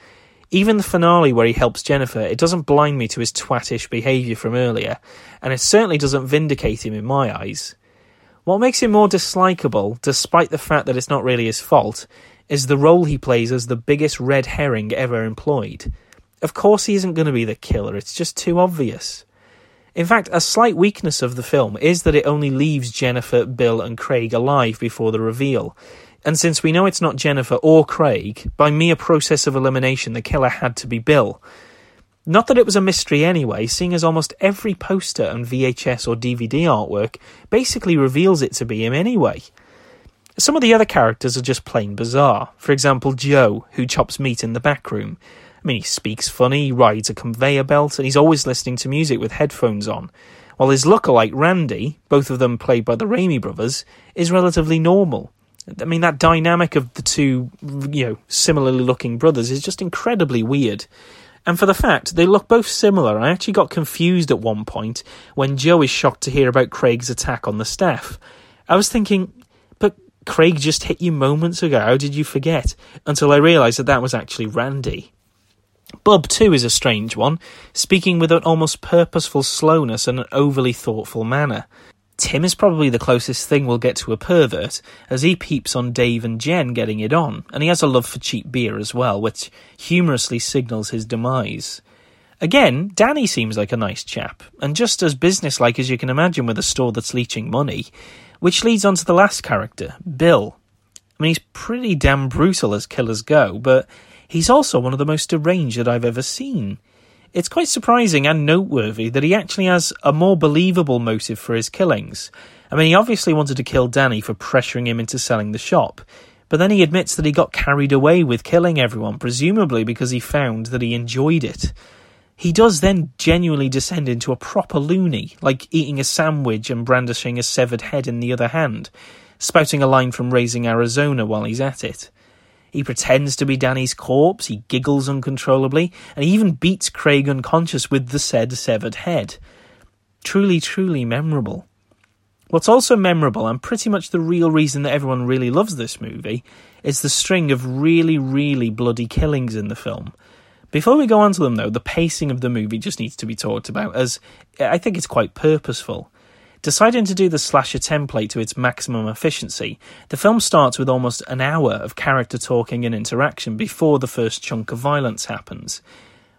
Even the finale where he helps Jennifer, it doesn't blind me to his twattish behaviour from earlier, and it certainly doesn't vindicate him in my eyes. What makes him more dislikable, despite the fact that it's not really his fault, is the role he plays as the biggest red herring ever employed. Of course, he isn't going to be the killer, it's just too obvious. In fact, a slight weakness of the film is that it only leaves Jennifer, Bill, and Craig alive before the reveal. And since we know it's not Jennifer or Craig, by mere process of elimination, the killer had to be Bill. Not that it was a mystery anyway, seeing as almost every poster and VHS or DVD artwork basically reveals it to be him anyway. Some of the other characters are just plain bizarre. For example, Joe, who chops meat in the back room. I mean, he speaks funny, he rides a conveyor belt, and he's always listening to music with headphones on. While his lookalike Randy, both of them played by the Raimi brothers, is relatively normal. I mean, that dynamic of the two, you know, similarly looking brothers is just incredibly weird. And for the fact they look both similar, I actually got confused at one point when Joe is shocked to hear about Craig's attack on the staff. I was thinking, but Craig just hit you moments ago, how did you forget? Until I realised that that was actually Randy. Bub, too, is a strange one, speaking with an almost purposeful slowness and an overly thoughtful manner. Tim is probably the closest thing we'll get to a pervert, as he peeps on Dave and Jen getting it on, and he has a love for cheap beer as well, which humorously signals his demise. Again, Danny seems like a nice chap, and just as businesslike as you can imagine with a store that's leeching money, which leads on to the last character, Bill. I mean, he's pretty damn brutal as killers go, but he's also one of the most deranged that I've ever seen. It's quite surprising and noteworthy that he actually has a more believable motive for his killings. I mean, he obviously wanted to kill Danny for pressuring him into selling the shop, but then he admits that he got carried away with killing everyone, presumably because he found that he enjoyed it. He does then genuinely descend into a proper loony, like eating a sandwich and brandishing a severed head in the other hand, spouting a line from Raising Arizona while he's at it. He pretends to be Danny's corpse, he giggles uncontrollably, and he even beats Craig unconscious with the said severed head. Truly, truly memorable. What's also memorable, and pretty much the real reason that everyone really loves this movie, is the string of really, really bloody killings in the film. Before we go on to them, though, the pacing of the movie just needs to be talked about, as I think it's quite purposeful. Deciding to do the slasher template to its maximum efficiency, the film starts with almost an hour of character talking and interaction before the first chunk of violence happens.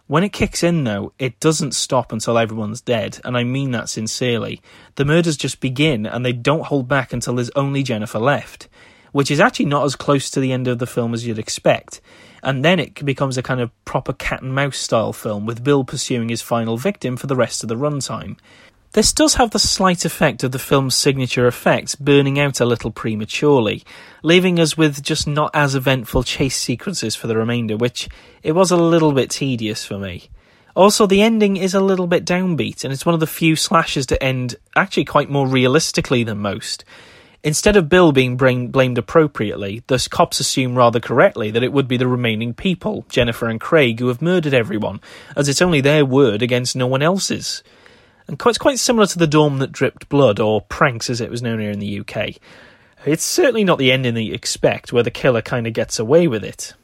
When it kicks in, though, it doesn't stop until everyone's dead, and I mean that sincerely. The murders just begin, and they don't hold back until there's only Jennifer left, which is actually not as close to the end of the film as you'd expect. And then it becomes a kind of proper cat and mouse style film, with Bill pursuing his final victim for the rest of the runtime. This does have the slight effect of the film's signature effects burning out a little prematurely, leaving us with just not as eventful chase sequences for the remainder, which it was a little bit tedious for me. Also, the ending is a little bit downbeat, and it's one of the few slashes to end actually quite more realistically than most. Instead of Bill being blamed appropriately, the cops assume rather correctly that it would be the remaining people, Jennifer and Craig, who have murdered everyone, as it's only their word against no one else's and it's quite similar to the dorm that dripped blood, or pranks as it was known here in the UK. It's certainly not the ending that you expect, where the killer kind of gets away with it.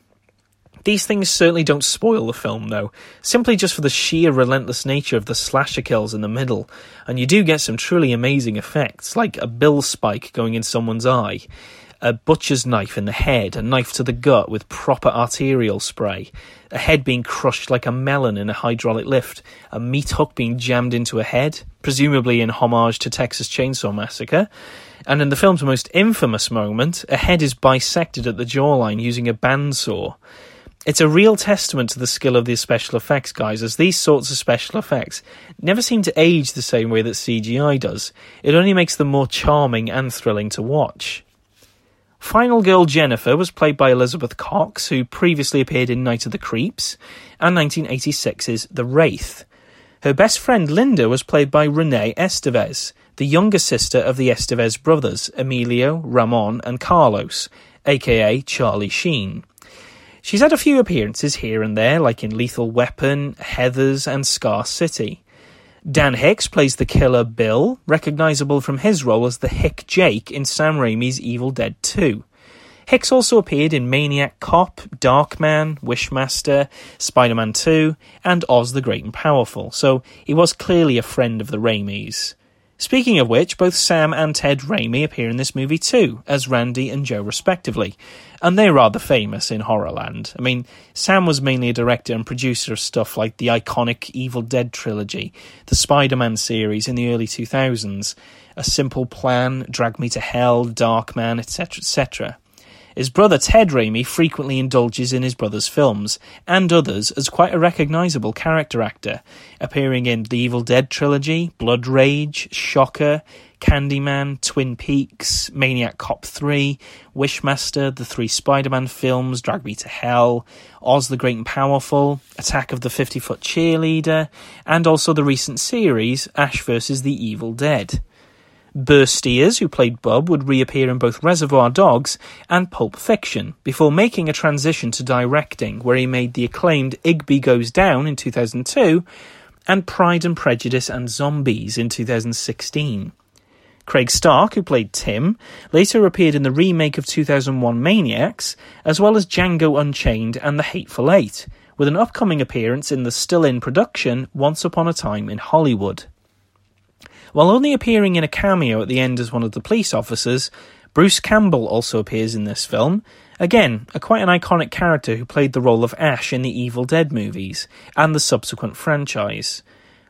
These things certainly don't spoil the film, though, simply just for the sheer relentless nature of the slasher kills in the middle, and you do get some truly amazing effects, like a bill spike going in someone's eye, a butcher's knife in the head, a knife to the gut with proper arterial spray, a head being crushed like a melon in a hydraulic lift, a meat hook being jammed into a head, presumably in homage to Texas Chainsaw Massacre. And in the film's most infamous moment, a head is bisected at the jawline using a bandsaw. It's a real testament to the skill of the special effects guys, as these sorts of special effects never seem to age the same way that CGI does. It only makes them more charming and thrilling to watch. Final Girl Jennifer was played by Elizabeth Cox, who previously appeared in Night of the Creeps and 1986's The Wraith. Her best friend Linda was played by Renee Estevez, the younger sister of the Estevez brothers, Emilio, Ramon, and Carlos, aka Charlie Sheen. She's had a few appearances here and there, like in Lethal Weapon, Heathers, and Scar City. Dan Hicks plays the killer Bill, recognisable from his role as the Hick Jake in Sam Raimi's Evil Dead 2. Hicks also appeared in Maniac Cop, Darkman, Wishmaster, Spider Man 2, and Oz the Great and Powerful, so he was clearly a friend of the Raimis. Speaking of which, both Sam and Ted Raimi appear in this movie too, as Randy and Joe respectively, and they're rather famous in Horrorland. I mean, Sam was mainly a director and producer of stuff like the iconic Evil Dead trilogy, the Spider Man series in the early 2000s, A Simple Plan, Drag Me to Hell, Darkman, etc., etc. His brother Ted Raimi frequently indulges in his brother's films, and others, as quite a recognisable character actor, appearing in the Evil Dead trilogy, Blood Rage, Shocker, Candyman, Twin Peaks, Maniac Cop 3, Wishmaster, the three Spider Man films, Drag Me to Hell, Oz the Great and Powerful, Attack of the 50 Foot Cheerleader, and also the recent series, Ash vs. the Evil Dead. Burr Steers, who played Bub, would reappear in both Reservoir Dogs and Pulp Fiction, before making a transition to directing, where he made the acclaimed Igby Goes Down in 2002 and Pride and Prejudice and Zombies in 2016. Craig Stark, who played Tim, later appeared in the remake of 2001 Maniacs, as well as Django Unchained and The Hateful Eight, with an upcoming appearance in the still in production Once Upon a Time in Hollywood. While only appearing in a cameo at the end as one of the police officers, Bruce Campbell also appears in this film. Again, a quite an iconic character who played the role of Ash in the Evil Dead movies and the subsequent franchise.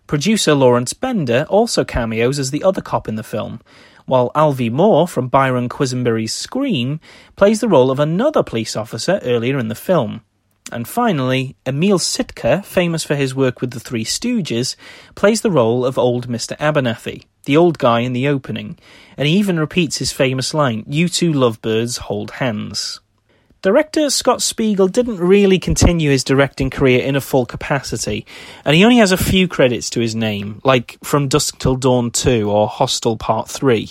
Producer Lawrence Bender also cameos as the other cop in the film, while Alvy Moore from Byron Quisenberry's Scream plays the role of another police officer earlier in the film. And finally, Emil Sitka, famous for his work with the Three Stooges, plays the role of old Mr. Abernathy, the old guy in the opening, and he even repeats his famous line, You two lovebirds hold hands. Director Scott Spiegel didn't really continue his directing career in a full capacity, and he only has a few credits to his name, like From Dusk Till Dawn 2 or Hostel Part 3.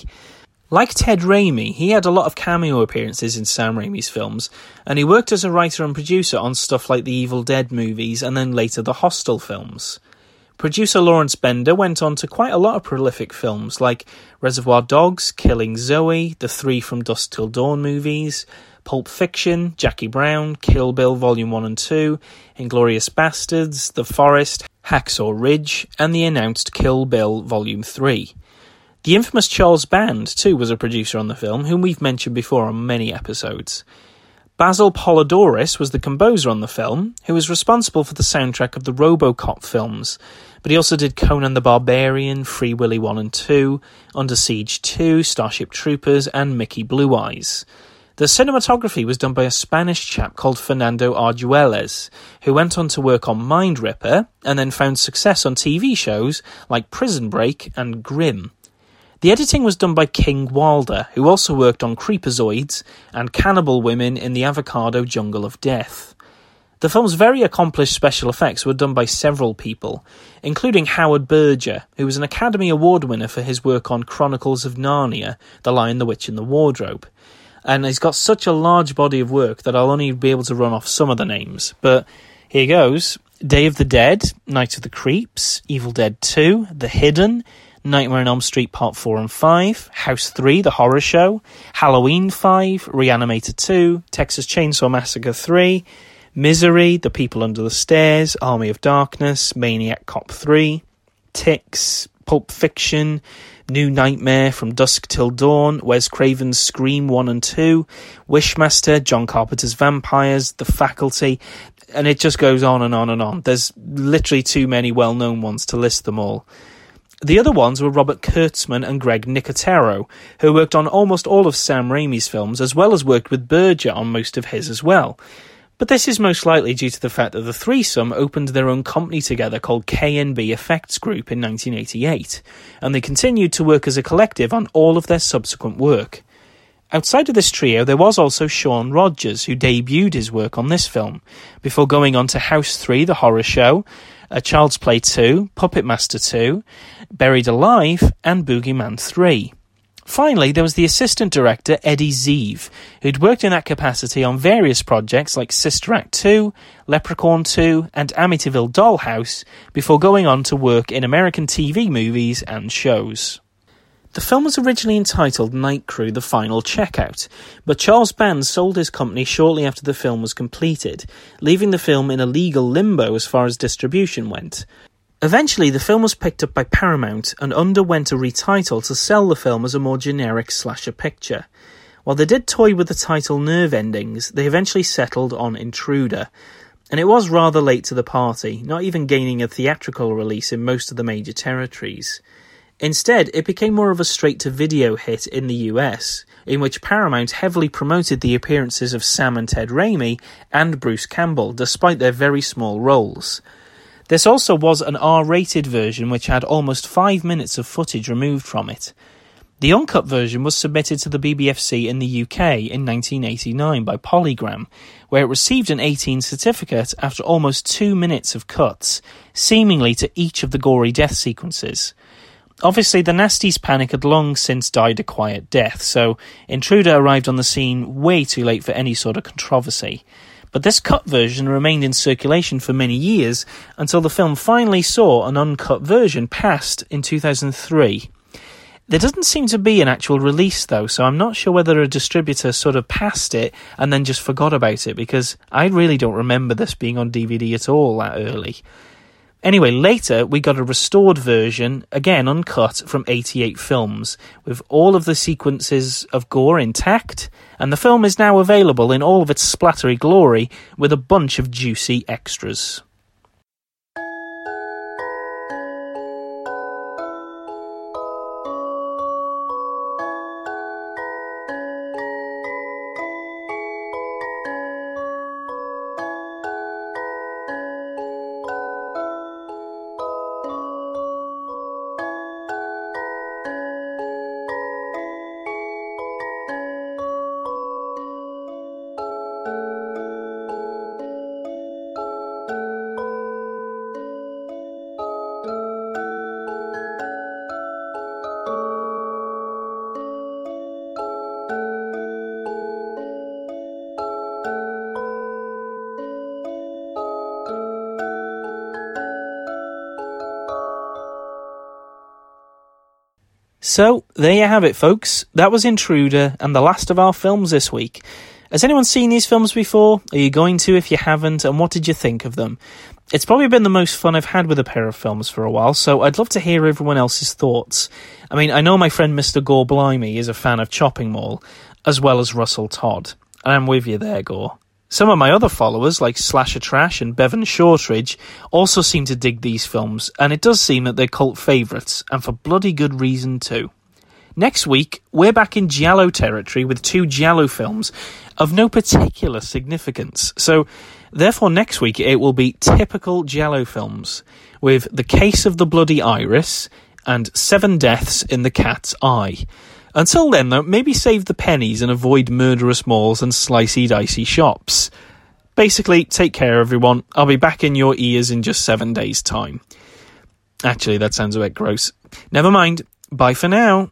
Like Ted Raimi, he had a lot of cameo appearances in Sam Raimi's films, and he worked as a writer and producer on stuff like the Evil Dead movies and then later the Hostel films. Producer Lawrence Bender went on to quite a lot of prolific films like Reservoir Dogs, Killing Zoe, the three From Dusk Till Dawn movies, Pulp Fiction, Jackie Brown, Kill Bill Volume 1 and 2, Inglourious Basterds, The Forest, Hacksaw Ridge, and the announced Kill Bill Volume 3. The infamous Charles Band, too, was a producer on the film, whom we've mentioned before on many episodes. Basil Poledouris was the composer on the film, who was responsible for the soundtrack of the Robocop films, but he also did Conan the Barbarian, Free Willy 1 and 2, Under Siege 2, Starship Troopers, and Mickey Blue Eyes. The cinematography was done by a Spanish chap called Fernando Arguelles, who went on to work on Mind Ripper and then found success on TV shows like Prison Break and Grimm. The editing was done by King Wilder, who also worked on Creepozoids and Cannibal Women in the Avocado Jungle of Death. The film's very accomplished special effects were done by several people, including Howard Berger, who was an Academy Award winner for his work on Chronicles of Narnia, The Lion, the Witch, and the Wardrobe. And he's got such a large body of work that I'll only be able to run off some of the names. But here goes Day of the Dead, Night of the Creeps, Evil Dead 2, The Hidden, Nightmare on Elm Street Part 4 and 5, House 3, The Horror Show, Halloween 5, Reanimator 2, Texas Chainsaw Massacre 3, Misery, The People Under the Stairs, Army of Darkness, Maniac Cop 3, Ticks, Pulp Fiction, New Nightmare, From Dusk Till Dawn, Wes Craven's Scream 1 and 2, Wishmaster, John Carpenter's Vampires, The Faculty, and it just goes on and on and on. There's literally too many well known ones to list them all. The other ones were Robert Kurtzman and Greg Nicotero, who worked on almost all of Sam Raimi's films, as well as worked with Berger on most of his as well. But this is most likely due to the fact that the threesome opened their own company together called KNB Effects Group in 1988, and they continued to work as a collective on all of their subsequent work. Outside of this trio, there was also Sean Rogers, who debuted his work on this film, before going on to House 3, The Horror Show, A Child's Play 2, Puppet Master 2, Buried Alive, and Boogeyman 3. Finally, there was the assistant director Eddie Zeev, who'd worked in that capacity on various projects like Sister Act 2, Leprechaun 2, and Amityville Dollhouse, before going on to work in American TV movies and shows. The film was originally entitled Night Crew The Final Checkout, but Charles Band sold his company shortly after the film was completed, leaving the film in a legal limbo as far as distribution went. Eventually, the film was picked up by Paramount and underwent a retitle to sell the film as a more generic slasher picture. While they did toy with the title Nerve Endings, they eventually settled on Intruder, and it was rather late to the party, not even gaining a theatrical release in most of the major territories. Instead, it became more of a straight to video hit in the US, in which Paramount heavily promoted the appearances of Sam and Ted Raimi and Bruce Campbell, despite their very small roles. This also was an R rated version which had almost five minutes of footage removed from it. The uncut version was submitted to the BBFC in the UK in 1989 by Polygram, where it received an 18 certificate after almost two minutes of cuts, seemingly to each of the gory death sequences. Obviously, the Nasties panic had long since died a quiet death, so Intruder arrived on the scene way too late for any sort of controversy. But this cut version remained in circulation for many years until the film finally saw an uncut version passed in 2003. There doesn't seem to be an actual release though, so I'm not sure whether a distributor sort of passed it and then just forgot about it because I really don't remember this being on DVD at all that early. Anyway, later we got a restored version, again uncut, from 88 films, with all of the sequences of gore intact, and the film is now available in all of its splattery glory with a bunch of juicy extras. So, there you have it, folks. That was Intruder and the last of our films this week. Has anyone seen these films before? Are you going to if you haven't? And what did you think of them? It's probably been the most fun I've had with a pair of films for a while, so I'd love to hear everyone else's thoughts. I mean, I know my friend Mr. Gore Blimey is a fan of Chopping Mall, as well as Russell Todd. I'm with you there, Gore. Some of my other followers, like Slasher Trash and Bevan Shortridge, also seem to dig these films, and it does seem that they're cult favourites, and for bloody good reason too. Next week, we're back in Giallo territory with two Giallo films of no particular significance. So, therefore, next week it will be typical Giallo films with The Case of the Bloody Iris and Seven Deaths in the Cat's Eye. Until then, though, maybe save the pennies and avoid murderous malls and slicey dicey shops. Basically, take care, everyone. I'll be back in your ears in just seven days' time. Actually, that sounds a bit gross. Never mind. Bye for now.